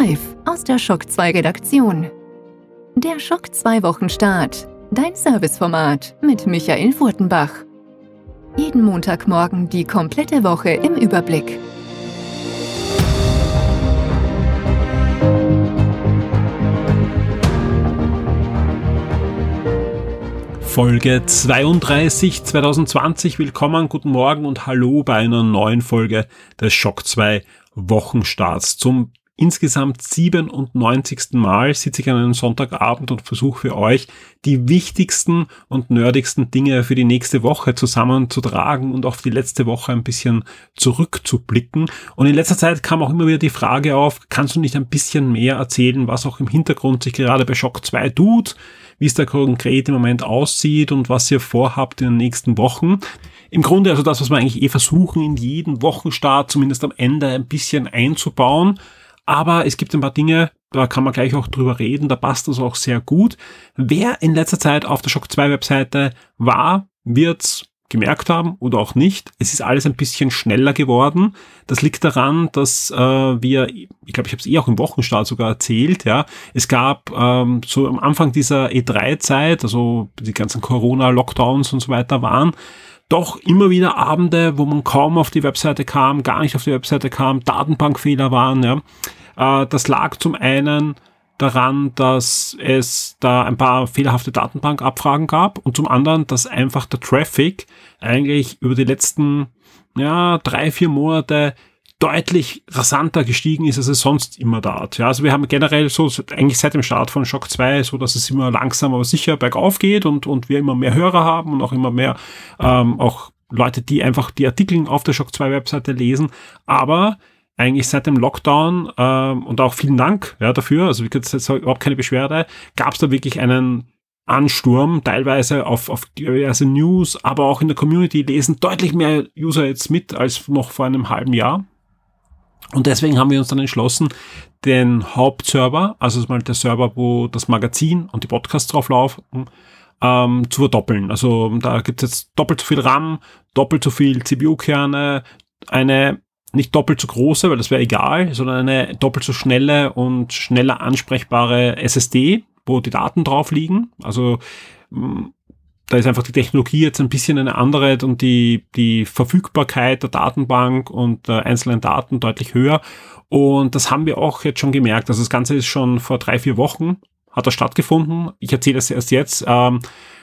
Live aus der Schock 2 Redaktion. Der Schock 2 Wochenstart. Dein Serviceformat mit Michael Furtenbach. Jeden Montagmorgen die komplette Woche im Überblick. Folge 32 2020. Willkommen, guten Morgen und hallo bei einer neuen Folge des Schock 2 Wochenstarts. Zum insgesamt 97. Mal sitze ich an einem Sonntagabend und versuche für euch die wichtigsten und nerdigsten Dinge für die nächste Woche zusammenzutragen und auf die letzte Woche ein bisschen zurückzublicken. Und in letzter Zeit kam auch immer wieder die Frage auf, kannst du nicht ein bisschen mehr erzählen, was auch im Hintergrund sich gerade bei Shock 2 tut, wie es da konkret im Moment aussieht und was ihr vorhabt in den nächsten Wochen. Im Grunde also das, was wir eigentlich eh versuchen, in jeden Wochenstart zumindest am Ende ein bisschen einzubauen. Aber es gibt ein paar Dinge, da kann man gleich auch drüber reden, da passt das auch sehr gut. Wer in letzter Zeit auf der Shock 2 Webseite war, wird's gemerkt haben oder auch nicht. Es ist alles ein bisschen schneller geworden. Das liegt daran, dass äh, wir, ich glaube, ich habe es eh auch im Wochenstart sogar erzählt, ja, es gab ähm, so am Anfang dieser E3-Zeit, also die ganzen Corona-Lockdowns und so weiter waren, doch immer wieder Abende, wo man kaum auf die Webseite kam, gar nicht auf die Webseite kam, Datenbankfehler waren, ja. Äh, das lag zum einen daran, dass es da ein paar fehlerhafte Datenbankabfragen gab und zum anderen, dass einfach der Traffic eigentlich über die letzten ja, drei, vier Monate deutlich rasanter gestiegen ist, als es sonst immer da hat. Ja, also wir haben generell so, eigentlich seit dem Start von Shock 2 so, dass es immer langsam, aber sicher bergauf geht und, und wir immer mehr Hörer haben und auch immer mehr ähm, auch Leute, die einfach die Artikel auf der Shock 2 Webseite lesen. Aber eigentlich seit dem Lockdown ähm, und auch vielen Dank ja, dafür, also wie gesagt, überhaupt keine Beschwerde, gab es da wirklich einen Ansturm, teilweise auf, auf diverse News, aber auch in der Community lesen deutlich mehr User jetzt mit als noch vor einem halben Jahr. Und deswegen haben wir uns dann entschlossen, den Hauptserver, also mal der Server, wo das Magazin und die Podcasts drauf laufen, ähm, zu verdoppeln. Also da gibt es jetzt doppelt so viel RAM, doppelt so viel CPU-Kerne, eine nicht doppelt so große, weil das wäre egal, sondern eine doppelt so schnelle und schneller ansprechbare SSD, wo die Daten drauf liegen. Also mm, da ist einfach die Technologie jetzt ein bisschen eine andere und die, die Verfügbarkeit der Datenbank und der einzelnen Daten deutlich höher. Und das haben wir auch jetzt schon gemerkt. Also das Ganze ist schon vor drei, vier Wochen hat das stattgefunden. Ich erzähle das erst jetzt. Ähm,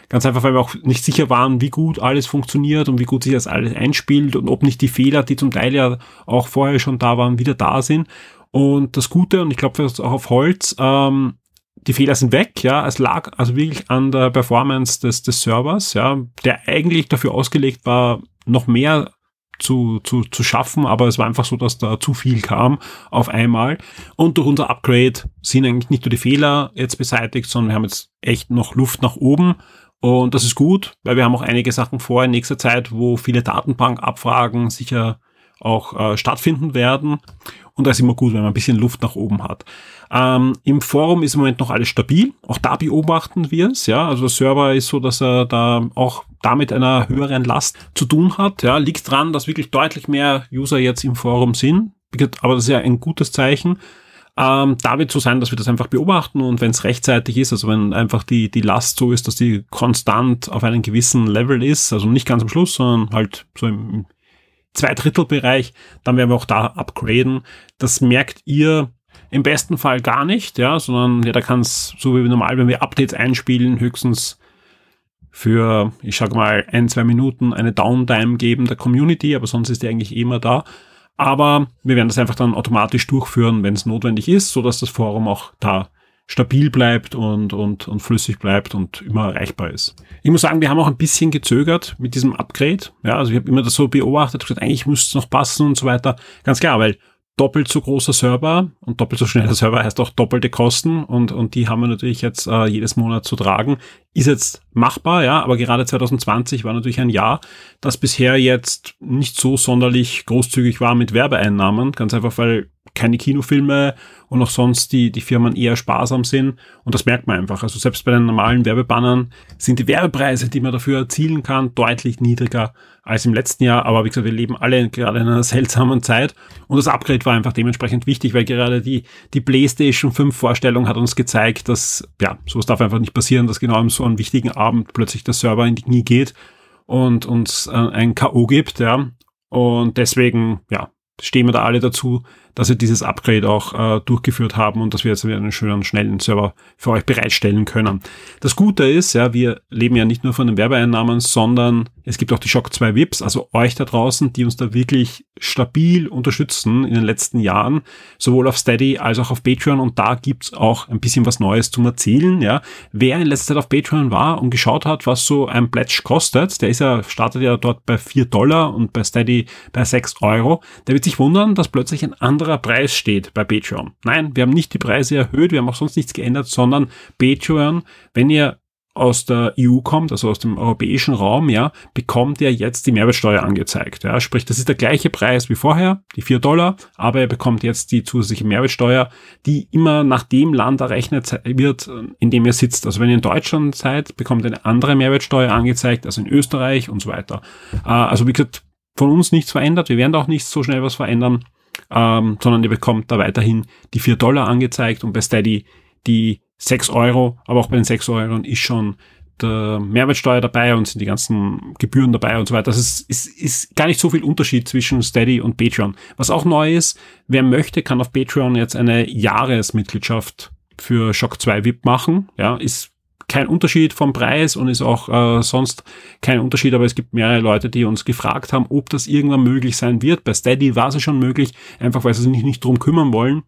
Ganz einfach, weil wir auch nicht sicher waren, wie gut alles funktioniert und wie gut sich das alles einspielt und ob nicht die Fehler, die zum Teil ja auch vorher schon da waren, wieder da sind. Und das Gute, und ich glaube auch auf Holz, ähm, die Fehler sind weg, ja. Es lag also wirklich an der Performance des, des Servers, ja, der eigentlich dafür ausgelegt war, noch mehr zu, zu, zu schaffen, aber es war einfach so, dass da zu viel kam auf einmal. Und durch unser Upgrade sind eigentlich nicht nur die Fehler jetzt beseitigt, sondern wir haben jetzt echt noch Luft nach oben und das ist gut, weil wir haben auch einige Sachen vor in nächster Zeit, wo viele Datenbankabfragen sicher auch äh, stattfinden werden. Und da ist immer gut, wenn man ein bisschen Luft nach oben hat. Ähm, Im Forum ist im Moment noch alles stabil. Auch da beobachten wir es. Ja, also der Server ist so, dass er da auch damit einer höheren Last zu tun hat. Ja, liegt dran, dass wirklich deutlich mehr User jetzt im Forum sind. Aber das ist ja ein gutes Zeichen. Ähm, da wird so sein, dass wir das einfach beobachten und wenn es rechtzeitig ist, also wenn einfach die, die Last so ist, dass die konstant auf einem gewissen Level ist, also nicht ganz am Schluss, sondern halt so im Zweidrittelbereich, dann werden wir auch da upgraden. Das merkt ihr im besten Fall gar nicht, ja, sondern ja, da kann es, so wie normal, wenn wir Updates einspielen, höchstens für, ich sag mal, ein, zwei Minuten eine Downtime geben der Community, aber sonst ist die eigentlich immer da. Aber wir werden das einfach dann automatisch durchführen, wenn es notwendig ist, so dass das Forum auch da stabil bleibt und, und, und flüssig bleibt und immer erreichbar ist. Ich muss sagen, wir haben auch ein bisschen gezögert mit diesem Upgrade. Ja, also ich habe immer das so beobachtet, gesagt, eigentlich müsste es noch passen und so weiter. Ganz klar, weil doppelt so großer Server. Und doppelt so schneller Server heißt auch doppelte Kosten. Und, und die haben wir natürlich jetzt äh, jedes Monat zu tragen. Ist jetzt machbar, ja, aber gerade 2020 war natürlich ein Jahr, das bisher jetzt nicht so sonderlich großzügig war mit Werbeeinnahmen, ganz einfach weil keine Kinofilme und auch sonst die, die Firmen eher sparsam sind. Und das merkt man einfach. Also selbst bei den normalen Werbebannern sind die Werbepreise, die man dafür erzielen kann, deutlich niedriger als im letzten Jahr. Aber wie gesagt, wir leben alle gerade in einer seltsamen Zeit. Und das Upgrade war einfach dementsprechend wichtig, weil gerade die, die PlayStation 5 Vorstellung hat uns gezeigt, dass, ja, sowas darf einfach nicht passieren, dass genau in so einem wichtigen Abend plötzlich der Server in die Knie geht und uns äh, ein K.O. gibt, ja. Und deswegen, ja, stehen wir da alle dazu, dass wir dieses Upgrade auch äh, durchgeführt haben und dass wir jetzt wieder einen schönen, schnellen Server für euch bereitstellen können. Das Gute ist, ja, wir leben ja nicht nur von den Werbeeinnahmen, sondern es gibt auch die Shock 2 VIPs, also euch da draußen, die uns da wirklich stabil unterstützen in den letzten Jahren, sowohl auf Steady als auch auf Patreon und da gibt's auch ein bisschen was Neues zum Erzählen, ja. Wer in letzter Zeit auf Patreon war und geschaut hat, was so ein Pledge kostet, der ist ja, startet ja dort bei 4 Dollar und bei Steady bei 6 Euro, der wird sich wundern, dass plötzlich ein anderer Preis steht bei Patreon. Nein, wir haben nicht die Preise erhöht, wir haben auch sonst nichts geändert, sondern Patreon, wenn ihr aus der EU kommt, also aus dem europäischen Raum, ja, bekommt ihr jetzt die Mehrwertsteuer angezeigt. Ja, sprich, das ist der gleiche Preis wie vorher, die vier Dollar, aber ihr bekommt jetzt die zusätzliche Mehrwertsteuer, die immer nach dem Land errechnet wird, in dem ihr sitzt. Also wenn ihr in Deutschland seid, bekommt ihr eine andere Mehrwertsteuer angezeigt als in Österreich und so weiter. Äh, also wie gesagt, von uns nichts verändert, wir werden auch nicht so schnell was verändern, ähm, sondern ihr bekommt da weiterhin die vier Dollar angezeigt und bei Steady die 6 Euro, aber auch bei den 6 Euro ist schon der Mehrwertsteuer dabei und sind die ganzen Gebühren dabei und so weiter. Das ist, ist, ist gar nicht so viel Unterschied zwischen Steady und Patreon. Was auch neu ist, wer möchte, kann auf Patreon jetzt eine Jahresmitgliedschaft für Shock 2 VIP machen. Ja, ist kein Unterschied vom Preis und ist auch äh, sonst kein Unterschied, aber es gibt mehrere Leute, die uns gefragt haben, ob das irgendwann möglich sein wird. Bei Steady war es schon möglich, einfach weil sie sich nicht, nicht drum kümmern wollen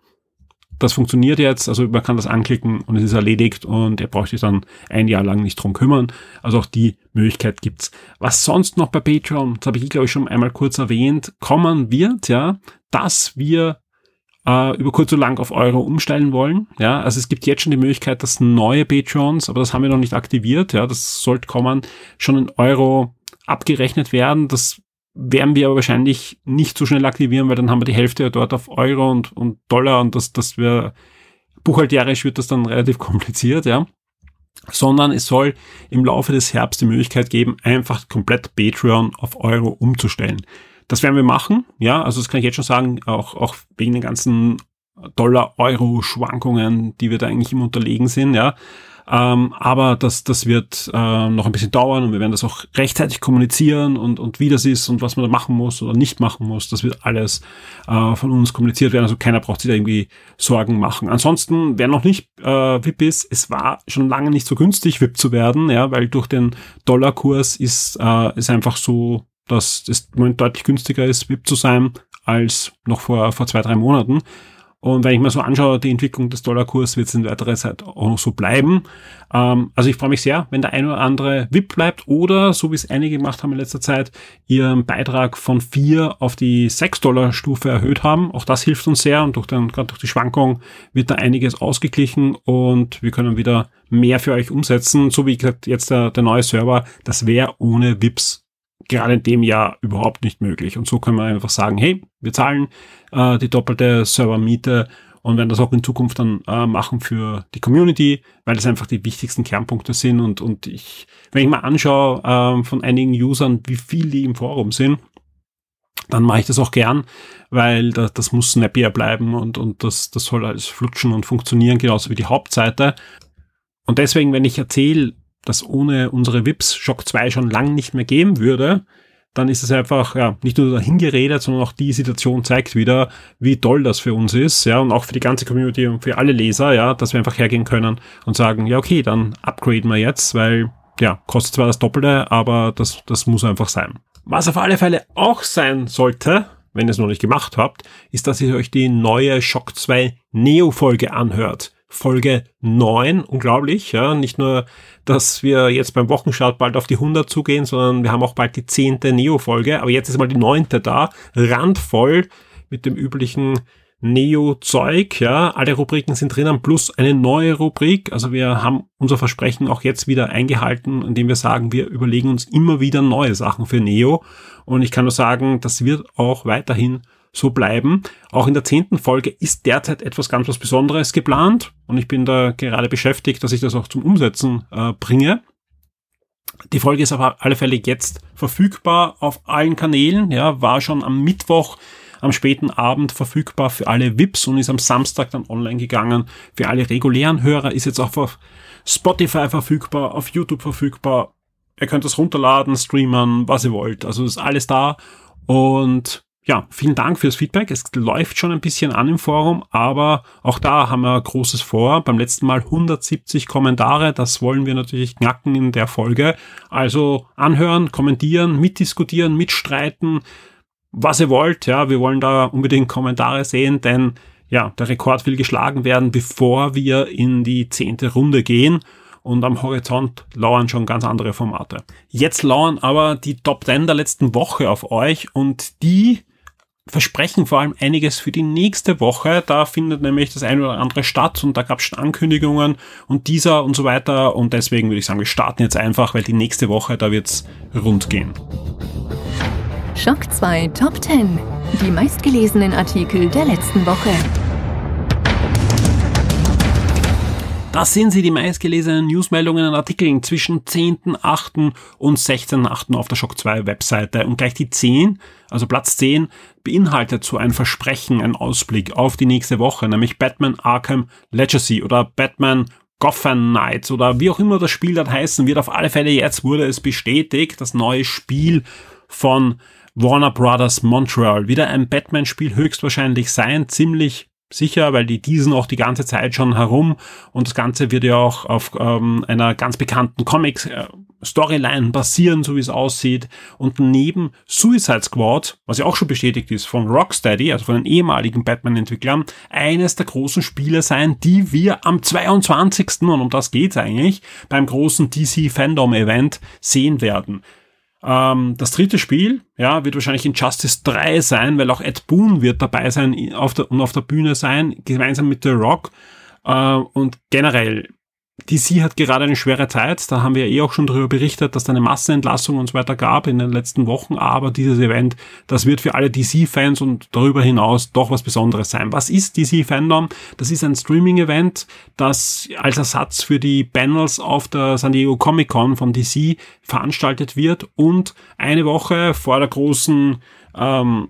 das funktioniert jetzt, also man kann das anklicken und es ist erledigt und ihr braucht sich dann ein Jahr lang nicht drum kümmern. Also auch die Möglichkeit gibt's. Was sonst noch bei Patreon, das habe ich glaube ich schon einmal kurz erwähnt, kommen wird, ja, dass wir äh, über kurz oder lang auf Euro umstellen wollen. Ja, also es gibt jetzt schon die Möglichkeit, dass neue Patreons, aber das haben wir noch nicht aktiviert, ja, das sollte kommen, schon in Euro abgerechnet werden. Das werden wir aber wahrscheinlich nicht so schnell aktivieren, weil dann haben wir die Hälfte dort auf Euro und, und Dollar und das, das wäre buchhalterisch wird das dann relativ kompliziert, ja. Sondern es soll im Laufe des Herbst die Möglichkeit geben, einfach komplett Patreon auf Euro umzustellen. Das werden wir machen, ja, also das kann ich jetzt schon sagen, auch, auch wegen den ganzen Dollar-Euro-Schwankungen, die wir da eigentlich im unterlegen sind, ja. Ähm, aber das, das wird äh, noch ein bisschen dauern und wir werden das auch rechtzeitig kommunizieren und, und wie das ist und was man da machen muss oder nicht machen muss. Das wird alles äh, von uns kommuniziert werden. Also keiner braucht sich da irgendwie Sorgen machen. Ansonsten, wer noch nicht äh, VIP ist, es war schon lange nicht so günstig, VIP zu werden, ja, weil durch den Dollarkurs ist, äh, einfach so, dass Moment deutlich günstiger ist, VIP zu sein als noch vor, vor zwei, drei Monaten. Und wenn ich mir so anschaue, die Entwicklung des Dollarkurs wird es in weiterer Zeit auch noch so bleiben. Ähm, also ich freue mich sehr, wenn der ein oder andere VIP bleibt oder, so wie es einige gemacht haben in letzter Zeit, ihren Beitrag von vier auf die sechs Dollar Stufe erhöht haben. Auch das hilft uns sehr und durch, den, gerade durch die Schwankung wird da einiges ausgeglichen und wir können wieder mehr für euch umsetzen. So wie gesagt, jetzt der, der neue Server, das wäre ohne VIPs gerade in dem Jahr überhaupt nicht möglich. Und so können wir einfach sagen, hey, wir zahlen äh, die doppelte Servermiete und werden das auch in Zukunft dann äh, machen für die Community, weil das einfach die wichtigsten Kernpunkte sind. Und, und ich, wenn ich mal anschaue äh, von einigen Usern, wie viel die im Forum sind, dann mache ich das auch gern, weil das, das muss snappier bleiben und, und das, das soll alles flutschen und funktionieren, genauso wie die Hauptseite. Und deswegen, wenn ich erzähle, dass ohne unsere VIPs Shock 2 schon lang nicht mehr geben würde, dann ist es einfach ja nicht nur dahingeredet, sondern auch die Situation zeigt wieder, wie toll das für uns ist, ja, und auch für die ganze Community und für alle Leser, ja, dass wir einfach hergehen können und sagen, ja, okay, dann upgraden wir jetzt, weil ja, kostet zwar das Doppelte, aber das, das muss einfach sein. Was auf alle Fälle auch sein sollte, wenn ihr es noch nicht gemacht habt, ist, dass ihr euch die neue Shock 2 Neo-Folge anhört. Folge 9, unglaublich, ja, nicht nur, dass wir jetzt beim Wochenstart bald auf die 100 zugehen, sondern wir haben auch bald die zehnte Neo-Folge, aber jetzt ist mal die neunte da, randvoll mit dem üblichen Neo-Zeug, ja, alle Rubriken sind drinnen, plus eine neue Rubrik, also wir haben unser Versprechen auch jetzt wieder eingehalten, indem wir sagen, wir überlegen uns immer wieder neue Sachen für Neo. Und ich kann nur sagen, das wird auch weiterhin so bleiben. Auch in der zehnten Folge ist derzeit etwas ganz was Besonderes geplant und ich bin da gerade beschäftigt, dass ich das auch zum Umsetzen äh, bringe. Die Folge ist auf alle Fälle jetzt verfügbar auf allen Kanälen, ja, war schon am Mittwoch am späten Abend verfügbar für alle VIPs und ist am Samstag dann online gegangen. Für alle regulären Hörer ist jetzt auch auf Spotify verfügbar, auf YouTube verfügbar. Ihr könnt es runterladen, streamen, was ihr wollt. Also ist alles da und ja, vielen Dank fürs Feedback. Es läuft schon ein bisschen an im Forum, aber auch da haben wir Großes vor. Beim letzten Mal 170 Kommentare. Das wollen wir natürlich knacken in der Folge. Also anhören, kommentieren, mitdiskutieren, mitstreiten, was ihr wollt. Ja, wir wollen da unbedingt Kommentare sehen, denn ja, der Rekord will geschlagen werden, bevor wir in die zehnte Runde gehen und am Horizont lauern schon ganz andere Formate. Jetzt lauern aber die Top 10 der letzten Woche auf euch und die versprechen vor allem einiges für die nächste Woche. Da findet nämlich das eine oder andere statt und da gab es schon Ankündigungen und dieser und so weiter. Und deswegen würde ich sagen, wir starten jetzt einfach, weil die nächste Woche, da wird's rund gehen. Schock 2 Top 10. Die meistgelesenen Artikel der letzten Woche. Das sind sie, die meistgelesenen Newsmeldungen und Artikeln zwischen 10.8. und 16.8. auf der Shock 2 Webseite. Und gleich die 10, also Platz 10, beinhaltet so ein Versprechen, ein Ausblick auf die nächste Woche, nämlich Batman Arkham Legacy oder Batman Gotham Knights oder wie auch immer das Spiel dann heißen wird. Auf alle Fälle jetzt wurde es bestätigt, das neue Spiel von Warner Brothers Montreal. Wieder ein Batman-Spiel höchstwahrscheinlich sein, ziemlich sicher, weil die diesen auch die ganze Zeit schon herum und das Ganze wird ja auch auf ähm, einer ganz bekannten Comics Storyline basieren, so wie es aussieht. Und neben Suicide Squad, was ja auch schon bestätigt ist von Rocksteady, also von den ehemaligen Batman-Entwicklern, eines der großen Spiele sein, die wir am 22. und um das geht's eigentlich, beim großen DC Fandom Event sehen werden. Ähm, das dritte Spiel, ja, wird wahrscheinlich Injustice 3 sein, weil auch Ed Boon wird dabei sein auf der, und auf der Bühne sein, gemeinsam mit The Rock. Äh, und generell DC hat gerade eine schwere Zeit. Da haben wir eh auch schon darüber berichtet, dass da eine Massenentlassung und so weiter gab in den letzten Wochen. Aber dieses Event, das wird für alle DC-Fans und darüber hinaus doch was Besonderes sein. Was ist DC-Fandom? Das ist ein Streaming-Event, das als Ersatz für die Panels auf der San Diego Comic-Con von DC veranstaltet wird und eine Woche vor der großen ähm,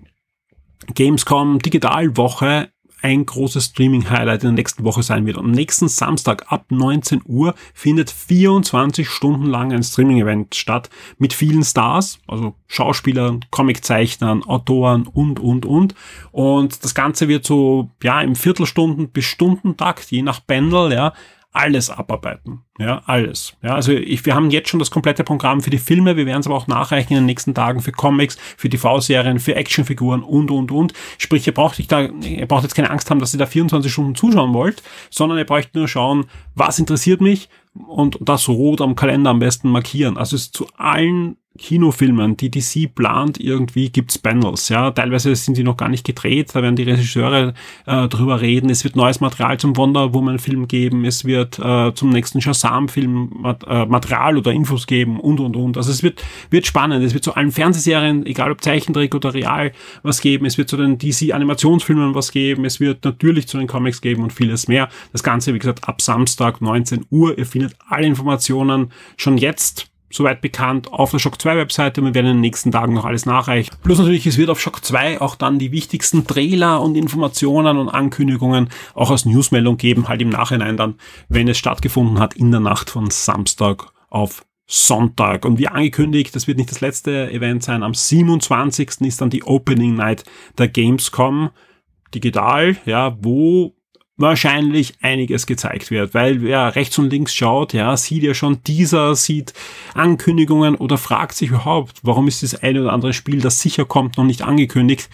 Gamescom Digitalwoche ein großes Streaming-Highlight in der nächsten Woche sein wird. Am nächsten Samstag ab 19 Uhr findet 24 Stunden lang ein Streaming-Event statt mit vielen Stars, also Schauspielern, Comiczeichnern, Autoren und, und, und. Und das Ganze wird so, ja, im Viertelstunden bis Stundentakt, je nach Pendel, ja, alles abarbeiten. Ja, alles. Ja, also ich, wir haben jetzt schon das komplette Programm für die Filme, wir werden es aber auch nachreichen in den nächsten Tagen für Comics, für TV-Serien, für Actionfiguren und, und, und. Sprich, ihr braucht, da, ihr braucht jetzt keine Angst haben, dass ihr da 24 Stunden zuschauen wollt, sondern ihr braucht nur schauen, was interessiert mich und das rot am Kalender am besten markieren. Also es zu allen Kinofilmen, die DC plant, irgendwie gibt's Panels, ja. Teilweise sind die noch gar nicht gedreht, da werden die Regisseure äh, drüber reden. Es wird neues Material zum Wonder Woman Film geben, es wird äh, zum nächsten Shazam Film Mat äh, Material oder Infos geben und und und. Also es wird, wird spannend. Es wird zu allen Fernsehserien, egal ob Zeichentrick oder real, was geben. Es wird zu den DC Animationsfilmen was geben. Es wird natürlich zu den Comics geben und vieles mehr. Das Ganze, wie gesagt, ab Samstag 19 Uhr. Ihr alle Informationen schon jetzt soweit bekannt auf der Shock 2 Webseite. Wir werden in den nächsten Tagen noch alles nachreichen. Plus natürlich, es wird auf Shock 2 auch dann die wichtigsten Trailer und Informationen und Ankündigungen auch als Newsmeldung geben, halt im Nachhinein dann, wenn es stattgefunden hat in der Nacht von Samstag auf Sonntag. Und wie angekündigt, das wird nicht das letzte Event sein. Am 27. ist dann die Opening Night der Gamescom digital, ja, wo wahrscheinlich einiges gezeigt wird, weil wer rechts und links schaut, ja, sieht ja schon dieser, sieht Ankündigungen oder fragt sich überhaupt, warum ist das eine oder andere Spiel, das sicher kommt, noch nicht angekündigt.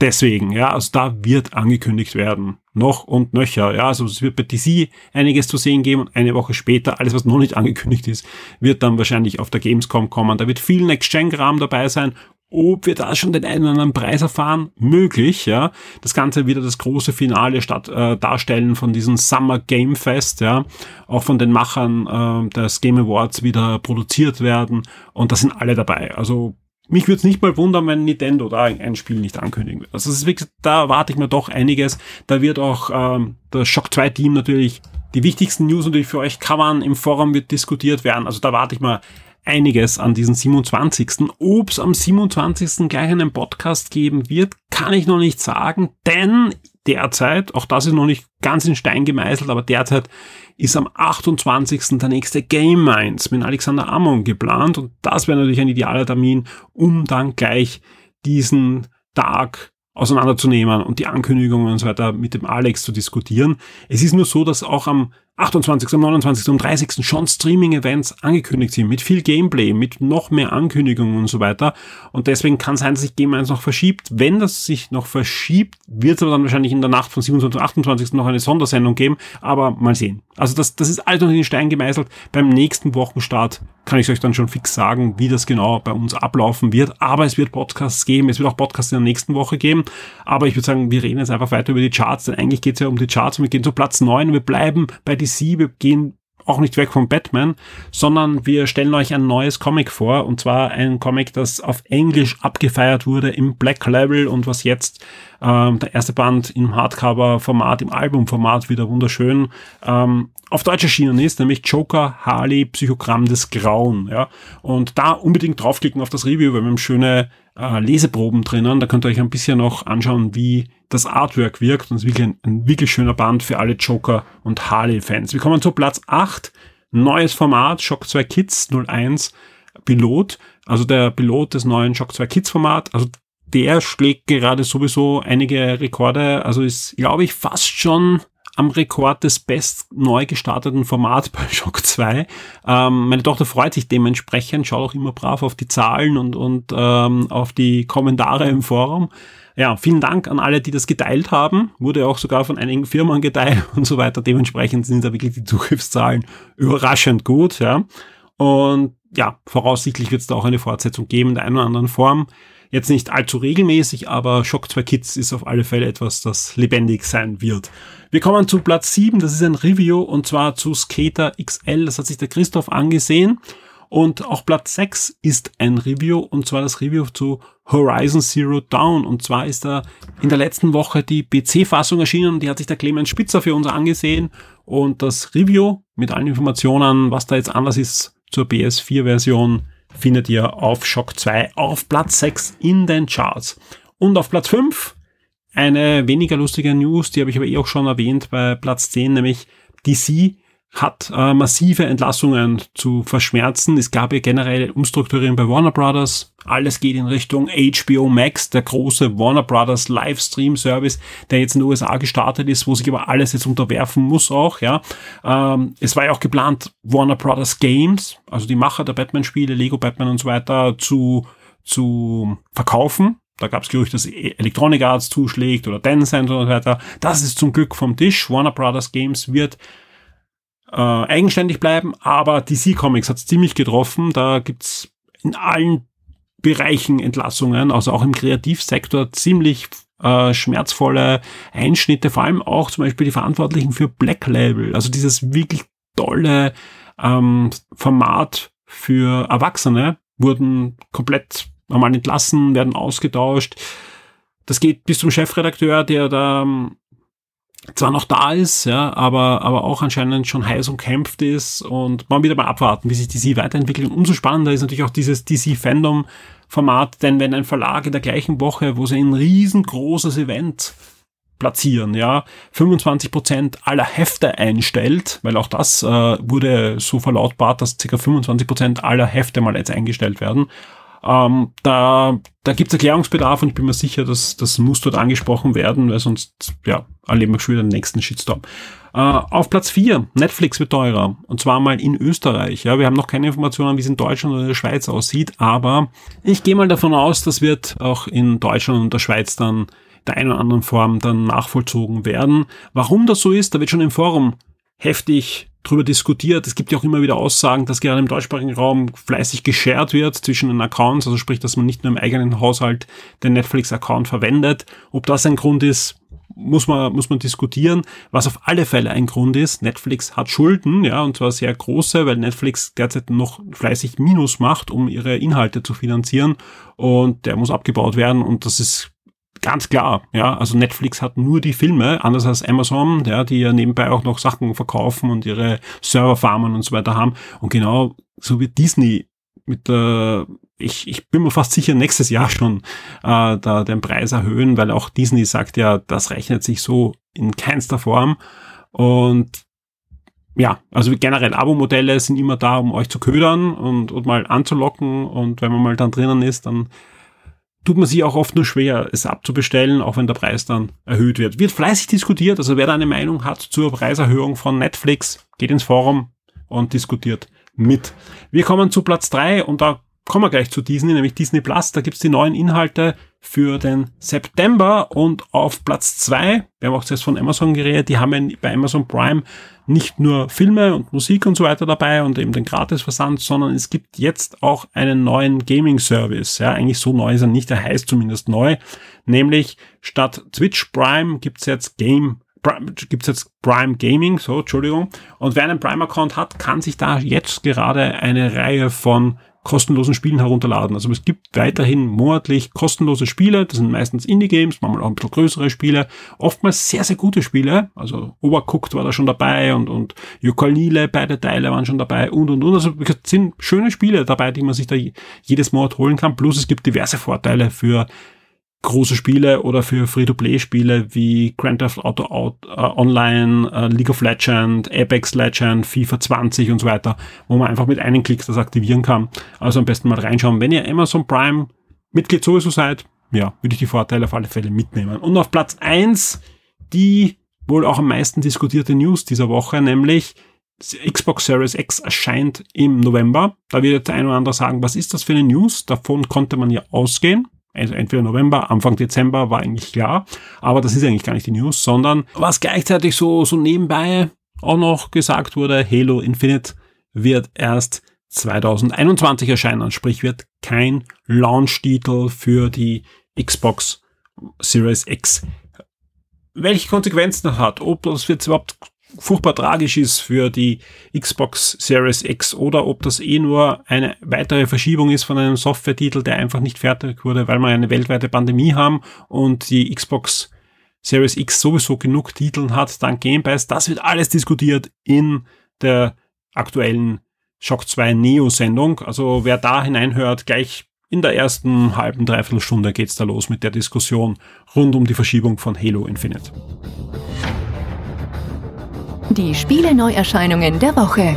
Deswegen, ja, also da wird angekündigt werden. Noch und nöcher, ja, also es wird bei DC einiges zu sehen geben und eine Woche später, alles was noch nicht angekündigt ist, wird dann wahrscheinlich auf der Gamescom kommen. Da wird viel Next-Gen-Kram dabei sein ob wir da schon den einen oder anderen Preis erfahren? Möglich, ja. Das Ganze wieder das große Finale statt äh, darstellen von diesem Summer Game Fest, ja. Auch von den Machern äh, des Game Awards wieder produziert werden. Und da sind alle dabei. Also mich würde es nicht mal wundern, wenn Nintendo da ein Spiel nicht ankündigen wird. Also ist wirklich, da erwarte ich mir doch einiges. Da wird auch ähm, das Shock 2 Team natürlich die wichtigsten News natürlich für euch covern. Im Forum wird diskutiert werden. Also da warte ich mal einiges an diesen 27. Ob es am 27. gleich einen Podcast geben wird, kann ich noch nicht sagen, denn derzeit, auch das ist noch nicht ganz in Stein gemeißelt, aber derzeit ist am 28. der nächste Game Minds mit Alexander Amon geplant und das wäre natürlich ein idealer Termin, um dann gleich diesen Tag auseinanderzunehmen und die Ankündigungen und so weiter mit dem Alex zu diskutieren. Es ist nur so, dass auch am 28., 29. und 30. schon Streaming-Events angekündigt sind, mit viel Gameplay, mit noch mehr Ankündigungen und so weiter. Und deswegen kann sein, dass sich Game 1 noch verschiebt. Wenn das sich noch verschiebt, wird es aber dann wahrscheinlich in der Nacht von 27. und 28. noch eine Sondersendung geben. Aber mal sehen. Also das, das ist alles noch in den Stein gemeißelt. Beim nächsten Wochenstart kann ich euch dann schon fix sagen, wie das genau bei uns ablaufen wird. Aber es wird Podcasts geben. Es wird auch Podcasts in der nächsten Woche geben. Aber ich würde sagen, wir reden jetzt einfach weiter über die Charts, denn eigentlich geht es ja um die Charts und wir gehen zu Platz 9 und wir bleiben bei DC, wir gehen auch nicht weg vom Batman, sondern wir stellen euch ein neues Comic vor und zwar ein Comic, das auf Englisch abgefeiert wurde im Black Level und was jetzt ähm, der erste Band im Hardcover-Format, im Album-Format wieder wunderschön ähm, auf Deutsch erschienen ist, nämlich Joker Harley Psychogramm des Grauen. Ja? Und da unbedingt draufklicken auf das Review, weil wir haben schöne äh, Leseproben drinnen. Da könnt ihr euch ein bisschen noch anschauen, wie das Artwork wirkt. Und es ist wirklich ein, ein wirklich schöner Band für alle Joker- und Harley-Fans. Wir kommen zu Platz 8. Neues Format, Shock 2 Kids 01 Pilot. Also der Pilot des neuen Shock 2 Kids Format. Also der schlägt gerade sowieso einige Rekorde. Also ist, glaube ich, fast schon am Rekord des best neu gestarteten Format bei Shock 2. Ähm, meine Tochter freut sich dementsprechend, schaut auch immer brav auf die Zahlen und, und ähm, auf die Kommentare im Forum. Ja, vielen Dank an alle, die das geteilt haben. Wurde auch sogar von einigen Firmen geteilt und so weiter. Dementsprechend sind da wirklich die Zugriffszahlen überraschend gut. Ja. Und ja, voraussichtlich wird es da auch eine Fortsetzung geben in der einen oder anderen Form. Jetzt nicht allzu regelmäßig, aber Shock 2 Kids ist auf alle Fälle etwas, das lebendig sein wird. Wir kommen zu Platz 7, das ist ein Review und zwar zu Skater XL, das hat sich der Christoph angesehen. Und auch Platz 6 ist ein Review und zwar das Review zu Horizon Zero Dawn. Und zwar ist da in der letzten Woche die PC-Fassung erschienen und die hat sich der Clemens Spitzer für uns angesehen. Und das Review mit allen Informationen, was da jetzt anders ist zur PS4-Version, findet ihr auf Shock 2 auf Platz 6 in den Charts. Und auf Platz 5 eine weniger lustige News, die habe ich aber eh auch schon erwähnt bei Platz 10, nämlich DC hat äh, massive Entlassungen zu verschmerzen. Es gab ja generell Umstrukturieren bei Warner Brothers. Alles geht in Richtung HBO Max, der große Warner Brothers Livestream Service, der jetzt in den USA gestartet ist, wo sich aber alles jetzt unterwerfen muss auch. Ja, ähm, es war ja auch geplant, Warner Brothers Games, also die Macher der Batman-Spiele, Lego Batman und so weiter, zu zu verkaufen da gab es Gerüchte, dass Electronic Arts zuschlägt oder Tencent und so weiter. Das ist zum Glück vom Tisch. Warner Brothers Games wird äh, eigenständig bleiben, aber DC Comics hat es ziemlich getroffen. Da gibt's in allen Bereichen Entlassungen, also auch im Kreativsektor ziemlich äh, schmerzvolle Einschnitte, vor allem auch zum Beispiel die Verantwortlichen für Black Label, also dieses wirklich tolle ähm, Format für Erwachsene wurden komplett normal entlassen, werden ausgetauscht. Das geht bis zum Chefredakteur, der da ähm, zwar noch da ist, ja, aber, aber auch anscheinend schon heiß umkämpft ist und man wieder mal abwarten, wie sich DC weiterentwickelt. Umso spannender ist natürlich auch dieses DC-Fandom-Format, denn wenn ein Verlag in der gleichen Woche, wo sie ein riesengroßes Event platzieren, ja, 25 Prozent aller Hefte einstellt, weil auch das äh, wurde so verlautbart, dass ca. 25 Prozent aller Hefte mal jetzt eingestellt werden ähm, da da gibt es Erklärungsbedarf und ich bin mir sicher, dass das muss dort angesprochen werden, weil sonst ja, erleben wir schon wieder den nächsten Shitstorm. Äh, auf Platz 4, Netflix wird teurer. Und zwar mal in Österreich. Ja, wir haben noch keine Informationen, wie es in Deutschland oder in der Schweiz aussieht, aber ich gehe mal davon aus, das wird auch in Deutschland und der Schweiz dann der einen oder anderen Form dann nachvollzogen werden. Warum das so ist, da wird schon im Forum heftig drüber diskutiert. Es gibt ja auch immer wieder Aussagen, dass gerade im deutschsprachigen Raum fleißig geshared wird zwischen den Accounts, also sprich, dass man nicht nur im eigenen Haushalt den Netflix-Account verwendet. Ob das ein Grund ist, muss man, muss man diskutieren. Was auf alle Fälle ein Grund ist, Netflix hat Schulden, ja, und zwar sehr große, weil Netflix derzeit noch fleißig Minus macht, um ihre Inhalte zu finanzieren und der muss abgebaut werden und das ist ganz klar, ja, also Netflix hat nur die Filme, anders als Amazon, ja, die ja nebenbei auch noch Sachen verkaufen und ihre Serverfarmen und so weiter haben und genau so wie Disney mit der ich, ich bin mir fast sicher, nächstes Jahr schon äh, da den Preis erhöhen, weil auch Disney sagt ja, das rechnet sich so in keinster Form. Und ja, also generell Abo-Modelle sind immer da, um euch zu ködern und, und mal anzulocken. Und wenn man mal dann drinnen ist, dann tut man sich auch oft nur schwer, es abzubestellen, auch wenn der Preis dann erhöht wird. Wird fleißig diskutiert, also wer da eine Meinung hat zur Preiserhöhung von Netflix, geht ins Forum und diskutiert mit. Wir kommen zu Platz drei und da kommen wir gleich zu Disney, nämlich Disney Plus. Da gibt's die neuen Inhalte für den September und auf Platz zwei, wir haben auch zuerst von Amazon geredet, die haben bei Amazon Prime nicht nur Filme und Musik und so weiter dabei und eben den Gratisversand, sondern es gibt jetzt auch einen neuen Gaming-Service. Ja, eigentlich so neu ist er nicht, er heißt zumindest neu. Nämlich statt Twitch Prime gibt's jetzt Game gibt's jetzt Prime Gaming, so, Entschuldigung. Und wer einen Prime-Account hat, kann sich da jetzt gerade eine Reihe von kostenlosen Spielen herunterladen. Also es gibt weiterhin monatlich kostenlose Spiele. Das sind meistens Indie-Games, manchmal auch ein bisschen größere Spiele. Oftmals sehr, sehr gute Spiele. Also Overcooked war da schon dabei und, und Yooka-Laylee, beide Teile waren schon dabei und, und, und. Also es sind schöne Spiele dabei, die man sich da jedes Monat holen kann. Plus es gibt diverse Vorteile für große Spiele oder für Free-to-Play-Spiele wie Grand Theft Auto Out, äh, Online, äh, League of Legends, Apex Legends, FIFA 20 und so weiter, wo man einfach mit einem Klick das aktivieren kann. Also am besten mal reinschauen. Wenn ihr Amazon Prime Mitglied sowieso seid, ja, würde ich die Vorteile auf alle Fälle mitnehmen. Und auf Platz eins die wohl auch am meisten diskutierte News dieser Woche, nämlich Xbox Series X erscheint im November. Da wird jetzt der ein oder andere sagen, was ist das für eine News? Davon konnte man ja ausgehen also entweder November, Anfang Dezember war eigentlich klar, aber das ist eigentlich gar nicht die News, sondern was gleichzeitig so, so nebenbei auch noch gesagt wurde, Halo Infinite wird erst 2021 erscheinen, sprich wird kein Launch-Titel für die Xbox Series X. Welche Konsequenzen das hat, ob das jetzt überhaupt furchtbar tragisch ist für die Xbox Series X oder ob das eh nur eine weitere Verschiebung ist von einem Software-Titel, der einfach nicht fertig wurde, weil wir eine weltweite Pandemie haben und die Xbox Series X sowieso genug Titeln hat, dann Game Pass. Das wird alles diskutiert in der aktuellen Shock 2 Neo-Sendung. Also wer da hineinhört, gleich in der ersten halben, dreiviertel Stunde geht's da los mit der Diskussion rund um die Verschiebung von Halo Infinite. Die Spiele-Neuerscheinungen der Woche.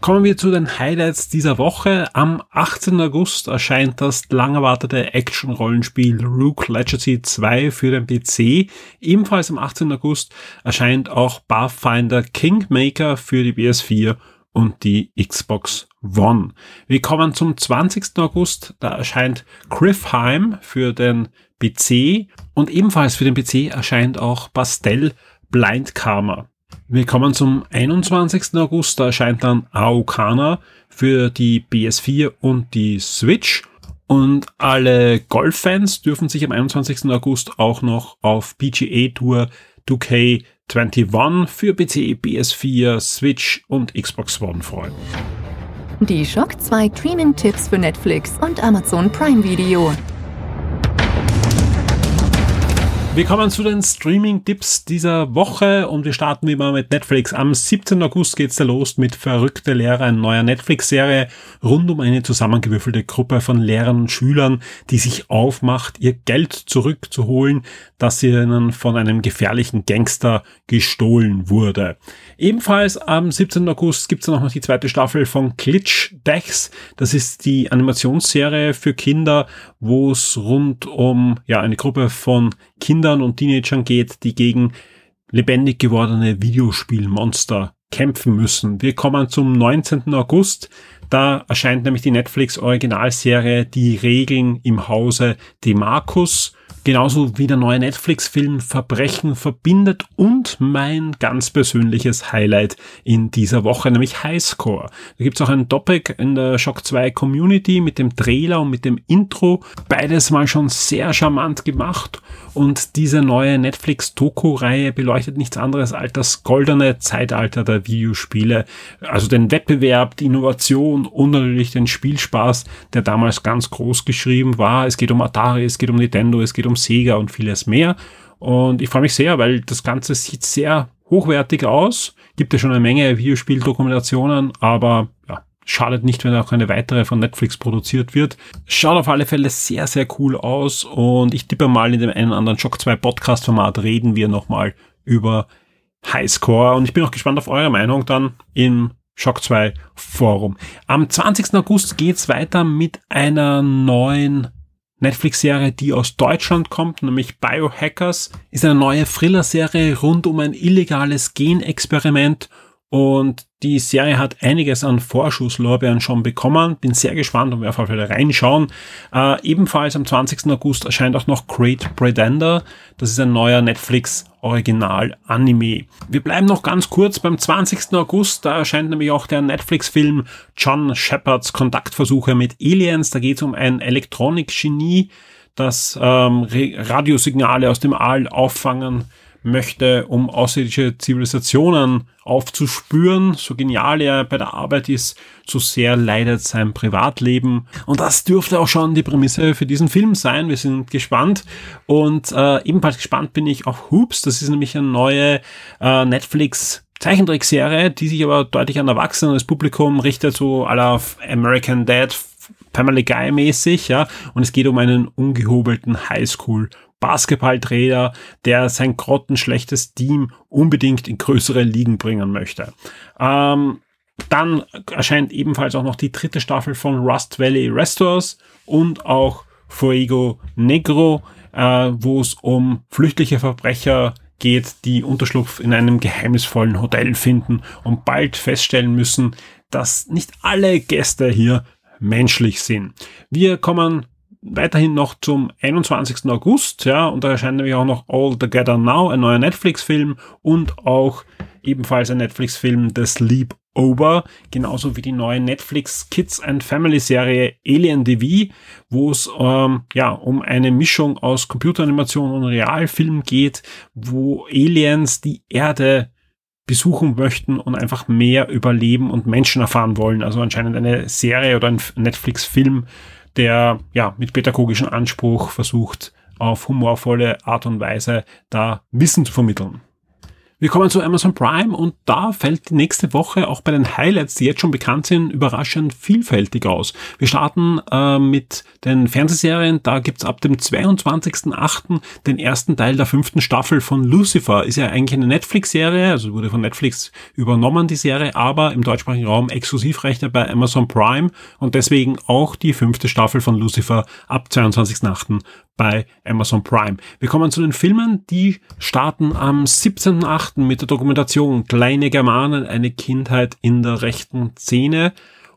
Kommen wir zu den Highlights dieser Woche. Am 18. August erscheint das lang erwartete Action-Rollenspiel Rook Legacy 2 für den PC. Ebenfalls am 18. August erscheint auch Pathfinder Kingmaker für die PS4 und die Xbox One. Wir kommen zum 20. August. Da erscheint Griffheim für den PC und ebenfalls für den PC erscheint auch Pastel Blind Karma. Wir kommen zum 21. August, da erscheint dann Aokana für die PS4 und die Switch. Und alle Golf-Fans dürfen sich am 21. August auch noch auf PGA Tour 2K21 für PC, PS4, Switch und Xbox One freuen. Die Shock 2 Streaming-Tipps für Netflix und Amazon Prime Video. Wir kommen zu den Streaming-Tipps dieser Woche und wir starten wie immer mit Netflix. Am 17. August geht's da los mit Verrückte Lehrer, eine neue Netflix-Serie rund um eine zusammengewürfelte Gruppe von Lehrern und Schülern, die sich aufmacht, ihr Geld zurückzuholen, das ihnen von einem gefährlichen Gangster gestohlen wurde. Ebenfalls am 17. August gibt's dann noch die zweite Staffel von Glitch Decks. Das ist die Animationsserie für Kinder, wo es rund um ja eine Gruppe von Kindern und Teenagern geht, die gegen lebendig gewordene Videospielmonster kämpfen müssen. Wir kommen zum 19. August. Da erscheint nämlich die Netflix Originalserie Die Regeln im Hause Demarcus Genauso wie der neue Netflix-Film Verbrechen verbindet und mein ganz persönliches Highlight in dieser Woche, nämlich Highscore. Da gibt's auch ein Topic in der Shock 2 Community mit dem Trailer und mit dem Intro. Beides mal schon sehr charmant gemacht und diese neue Netflix-Doku-Reihe beleuchtet nichts anderes als das goldene Zeitalter der Videospiele. Also den Wettbewerb, die Innovation und natürlich den Spielspaß, der damals ganz groß geschrieben war. Es geht um Atari, es geht um Nintendo, es geht um um Sega und vieles mehr. Und ich freue mich sehr, weil das Ganze sieht sehr hochwertig aus. Gibt ja schon eine Menge Videospieldokumentationen, aber ja, schadet nicht, wenn auch eine weitere von Netflix produziert wird. Schaut auf alle Fälle sehr, sehr cool aus und ich tippe mal in dem einen oder anderen Shock 2 Podcast Format reden wir nochmal über Highscore und ich bin auch gespannt auf eure Meinung dann im Shock 2 Forum. Am 20. August geht's weiter mit einer neuen Netflix-Serie, die aus Deutschland kommt, nämlich Biohackers, ist eine neue Thriller-Serie rund um ein illegales Genexperiment und die Serie hat einiges an Vorschusslorbeeren schon bekommen. Bin sehr gespannt und werde auf jeden Fall reinschauen. Äh, ebenfalls am 20. August erscheint auch noch Great Pretender. Das ist ein neuer Netflix Original-Anime. Wir bleiben noch ganz kurz beim 20. August. Da erscheint nämlich auch der Netflix-Film John Shepards Kontaktversuche mit Aliens. Da geht es um ein Elektronikgenie, das ähm, Radiosignale aus dem All auffangen möchte, um außerirdische Zivilisationen aufzuspüren. So genial er bei der Arbeit ist, so sehr leidet sein Privatleben. Und das dürfte auch schon die Prämisse für diesen Film sein. Wir sind gespannt. Und äh, ebenfalls gespannt bin ich auf Hoops. Das ist nämlich eine neue äh, Netflix Zeichentrickserie, die sich aber deutlich an erwachsenes Publikum richtet, so aller American Dad, Family Guy mäßig, ja. Und es geht um einen ungehobelten Highschool Basketballtrainer, der sein grottenschlechtes Team unbedingt in größere Ligen bringen möchte. Ähm, dann erscheint ebenfalls auch noch die dritte Staffel von Rust Valley Restores und auch Fuego Negro, äh, wo es um flüchtliche Verbrecher geht, die Unterschlupf in einem geheimnisvollen Hotel finden und bald feststellen müssen, dass nicht alle Gäste hier menschlich sind. Wir kommen weiterhin noch zum 21. August, ja, und da erscheint nämlich auch noch All Together Now, ein neuer Netflix-Film und auch ebenfalls ein Netflix-Film The Sleep Over, genauso wie die neue Netflix Kids and Family Serie Alien TV, wo es ähm, ja um eine Mischung aus Computeranimation und Realfilm geht, wo Aliens die Erde besuchen möchten und einfach mehr über Leben und Menschen erfahren wollen. Also anscheinend eine Serie oder ein Netflix-Film, der ja mit pädagogischen Anspruch versucht, auf humorvolle Art und Weise da Wissen zu vermitteln. Wir kommen zu Amazon Prime und da fällt die nächste Woche auch bei den Highlights, die jetzt schon bekannt sind, überraschend vielfältig aus. Wir starten äh, mit den Fernsehserien. Da gibt's ab dem 22.08. den ersten Teil der fünften Staffel von Lucifer. Ist ja eigentlich eine Netflix-Serie, also wurde von Netflix übernommen, die Serie, aber im deutschsprachigen Raum Exklusivrechte bei Amazon Prime und deswegen auch die fünfte Staffel von Lucifer ab 22.08 bei Amazon Prime. Wir kommen zu den Filmen, die starten am 17.8. mit der Dokumentation Kleine Germanen, eine Kindheit in der rechten Szene.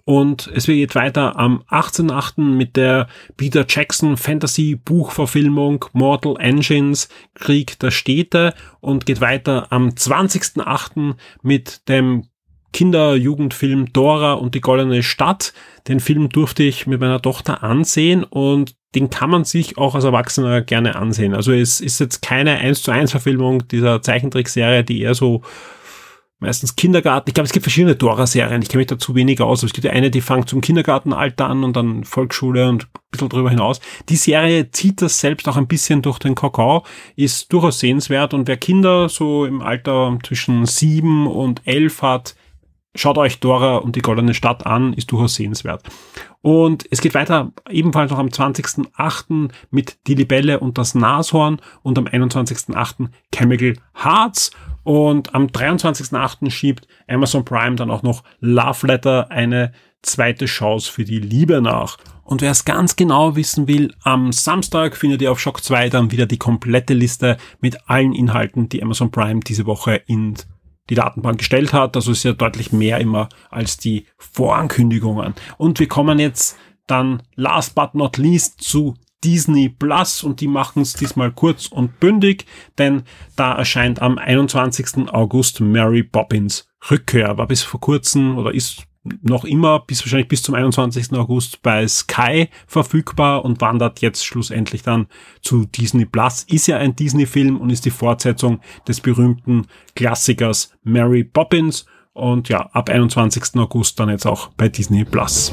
Und es geht weiter am 18.8. mit der Peter Jackson Fantasy Buchverfilmung Mortal Engines Krieg der Städte und geht weiter am 20.8. mit dem Kinder-Jugendfilm Dora und die Goldene Stadt. Den Film durfte ich mit meiner Tochter ansehen und den kann man sich auch als Erwachsener gerne ansehen. Also es ist jetzt keine 1 zu 1 Verfilmung dieser Zeichentrickserie, die eher so meistens Kindergarten. Ich glaube, es gibt verschiedene Dora-Serien. Ich kenne mich dazu wenig aus. Aber es gibt eine, die fängt zum Kindergartenalter an und dann Volksschule und ein bisschen drüber hinaus. Die Serie zieht das selbst auch ein bisschen durch den Kakao, ist durchaus sehenswert und wer Kinder so im Alter zwischen sieben und elf hat, Schaut euch Dora und die Goldene Stadt an, ist durchaus sehenswert. Und es geht weiter ebenfalls noch am 20.08. mit Die Libelle und das Nashorn und am 21.08. Chemical Hearts. Und am 23.08. schiebt Amazon Prime dann auch noch Love Letter eine zweite Chance für die Liebe nach. Und wer es ganz genau wissen will, am Samstag findet ihr auf Shock 2 dann wieder die komplette Liste mit allen Inhalten, die Amazon Prime diese Woche in die Datenbank gestellt hat. Also ist ja deutlich mehr immer als die Vorankündigungen. Und wir kommen jetzt dann last but not least zu Disney Plus und die machen es diesmal kurz und bündig, denn da erscheint am 21. August Mary Poppins Rückkehr. War bis vor kurzem oder ist noch immer bis wahrscheinlich bis zum 21. August bei Sky verfügbar und wandert jetzt schlussendlich dann zu Disney Plus. Ist ja ein Disney-Film und ist die Fortsetzung des berühmten Klassikers Mary Poppins und ja, ab 21. August dann jetzt auch bei Disney Plus.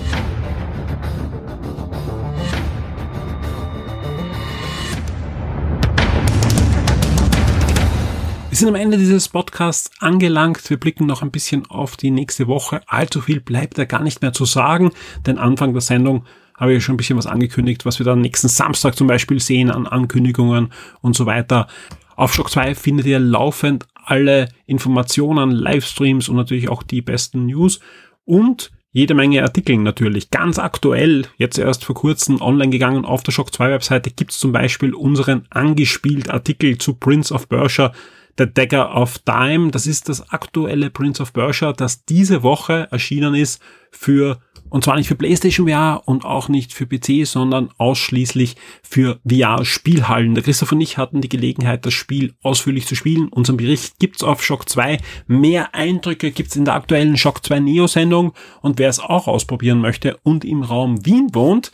Sind am Ende dieses Podcasts angelangt. Wir blicken noch ein bisschen auf die nächste Woche. Allzu viel bleibt da gar nicht mehr zu sagen, denn Anfang der Sendung habe ich schon ein bisschen was angekündigt, was wir dann nächsten Samstag zum Beispiel sehen an Ankündigungen und so weiter. Auf Shock 2 findet ihr laufend alle Informationen, Livestreams und natürlich auch die besten News und jede Menge Artikel natürlich. Ganz aktuell, jetzt erst vor kurzem online gegangen auf der Shock 2 Webseite, gibt es zum Beispiel unseren angespielt Artikel zu Prince of Persia The Dagger of Time. Das ist das aktuelle Prince of Persia, das diese Woche erschienen ist für und zwar nicht für PlayStation VR und auch nicht für PC, sondern ausschließlich für VR-Spielhallen. Der Christoph und ich hatten die Gelegenheit, das Spiel ausführlich zu spielen. Unseren Bericht gibt's auf Shock 2. Mehr Eindrücke gibt's in der aktuellen Shock 2 Neo-Sendung. Und wer es auch ausprobieren möchte und im Raum Wien wohnt,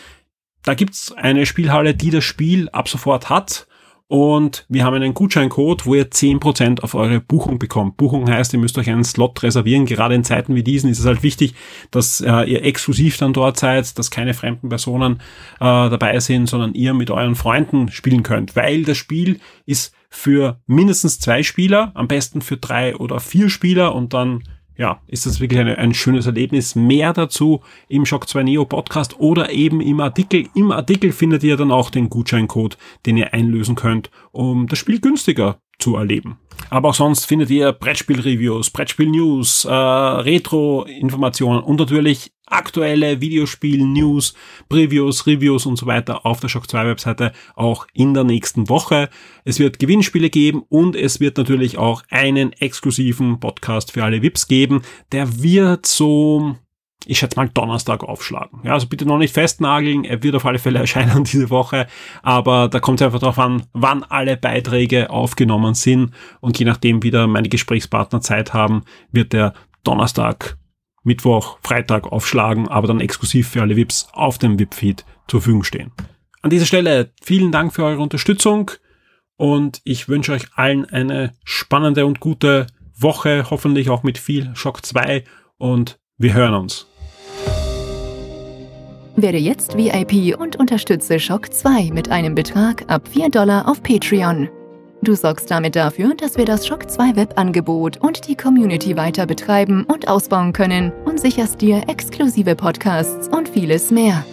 da gibt's eine Spielhalle, die das Spiel ab sofort hat. Und wir haben einen Gutscheincode, wo ihr 10% auf eure Buchung bekommt. Buchung heißt, ihr müsst euch einen Slot reservieren. Gerade in Zeiten wie diesen ist es halt wichtig, dass äh, ihr exklusiv dann dort seid, dass keine fremden Personen äh, dabei sind, sondern ihr mit euren Freunden spielen könnt. Weil das Spiel ist für mindestens zwei Spieler, am besten für drei oder vier Spieler und dann ja, ist das wirklich eine, ein schönes Erlebnis. Mehr dazu im Shock 2 Neo Podcast oder eben im Artikel. Im Artikel findet ihr dann auch den Gutscheincode, den ihr einlösen könnt, um das Spiel günstiger zu erleben. Aber auch sonst findet ihr Brettspiel-Reviews, Brettspiel-News, äh, Retro-Informationen und natürlich aktuelle Videospiel-News, Previews, Reviews und so weiter auf der Shock 2 Webseite auch in der nächsten Woche. Es wird Gewinnspiele geben und es wird natürlich auch einen exklusiven Podcast für alle VIPs geben. Der wird so ich schätze mal Donnerstag aufschlagen. Ja, also bitte noch nicht festnageln, er wird auf alle Fälle erscheinen diese Woche, aber da kommt es einfach darauf an, wann alle Beiträge aufgenommen sind und je nachdem wieder meine Gesprächspartner Zeit haben, wird der Donnerstag, Mittwoch, Freitag aufschlagen, aber dann exklusiv für alle VIPs auf dem VIP-Feed zur Verfügung stehen. An dieser Stelle vielen Dank für eure Unterstützung und ich wünsche euch allen eine spannende und gute Woche, hoffentlich auch mit viel Schock 2 und wir hören uns. Werde jetzt VIP und unterstütze Shock 2 mit einem Betrag ab 4 Dollar auf Patreon. Du sorgst damit dafür, dass wir das Shock 2 Webangebot und die Community weiter betreiben und ausbauen können und sicherst dir exklusive Podcasts und vieles mehr.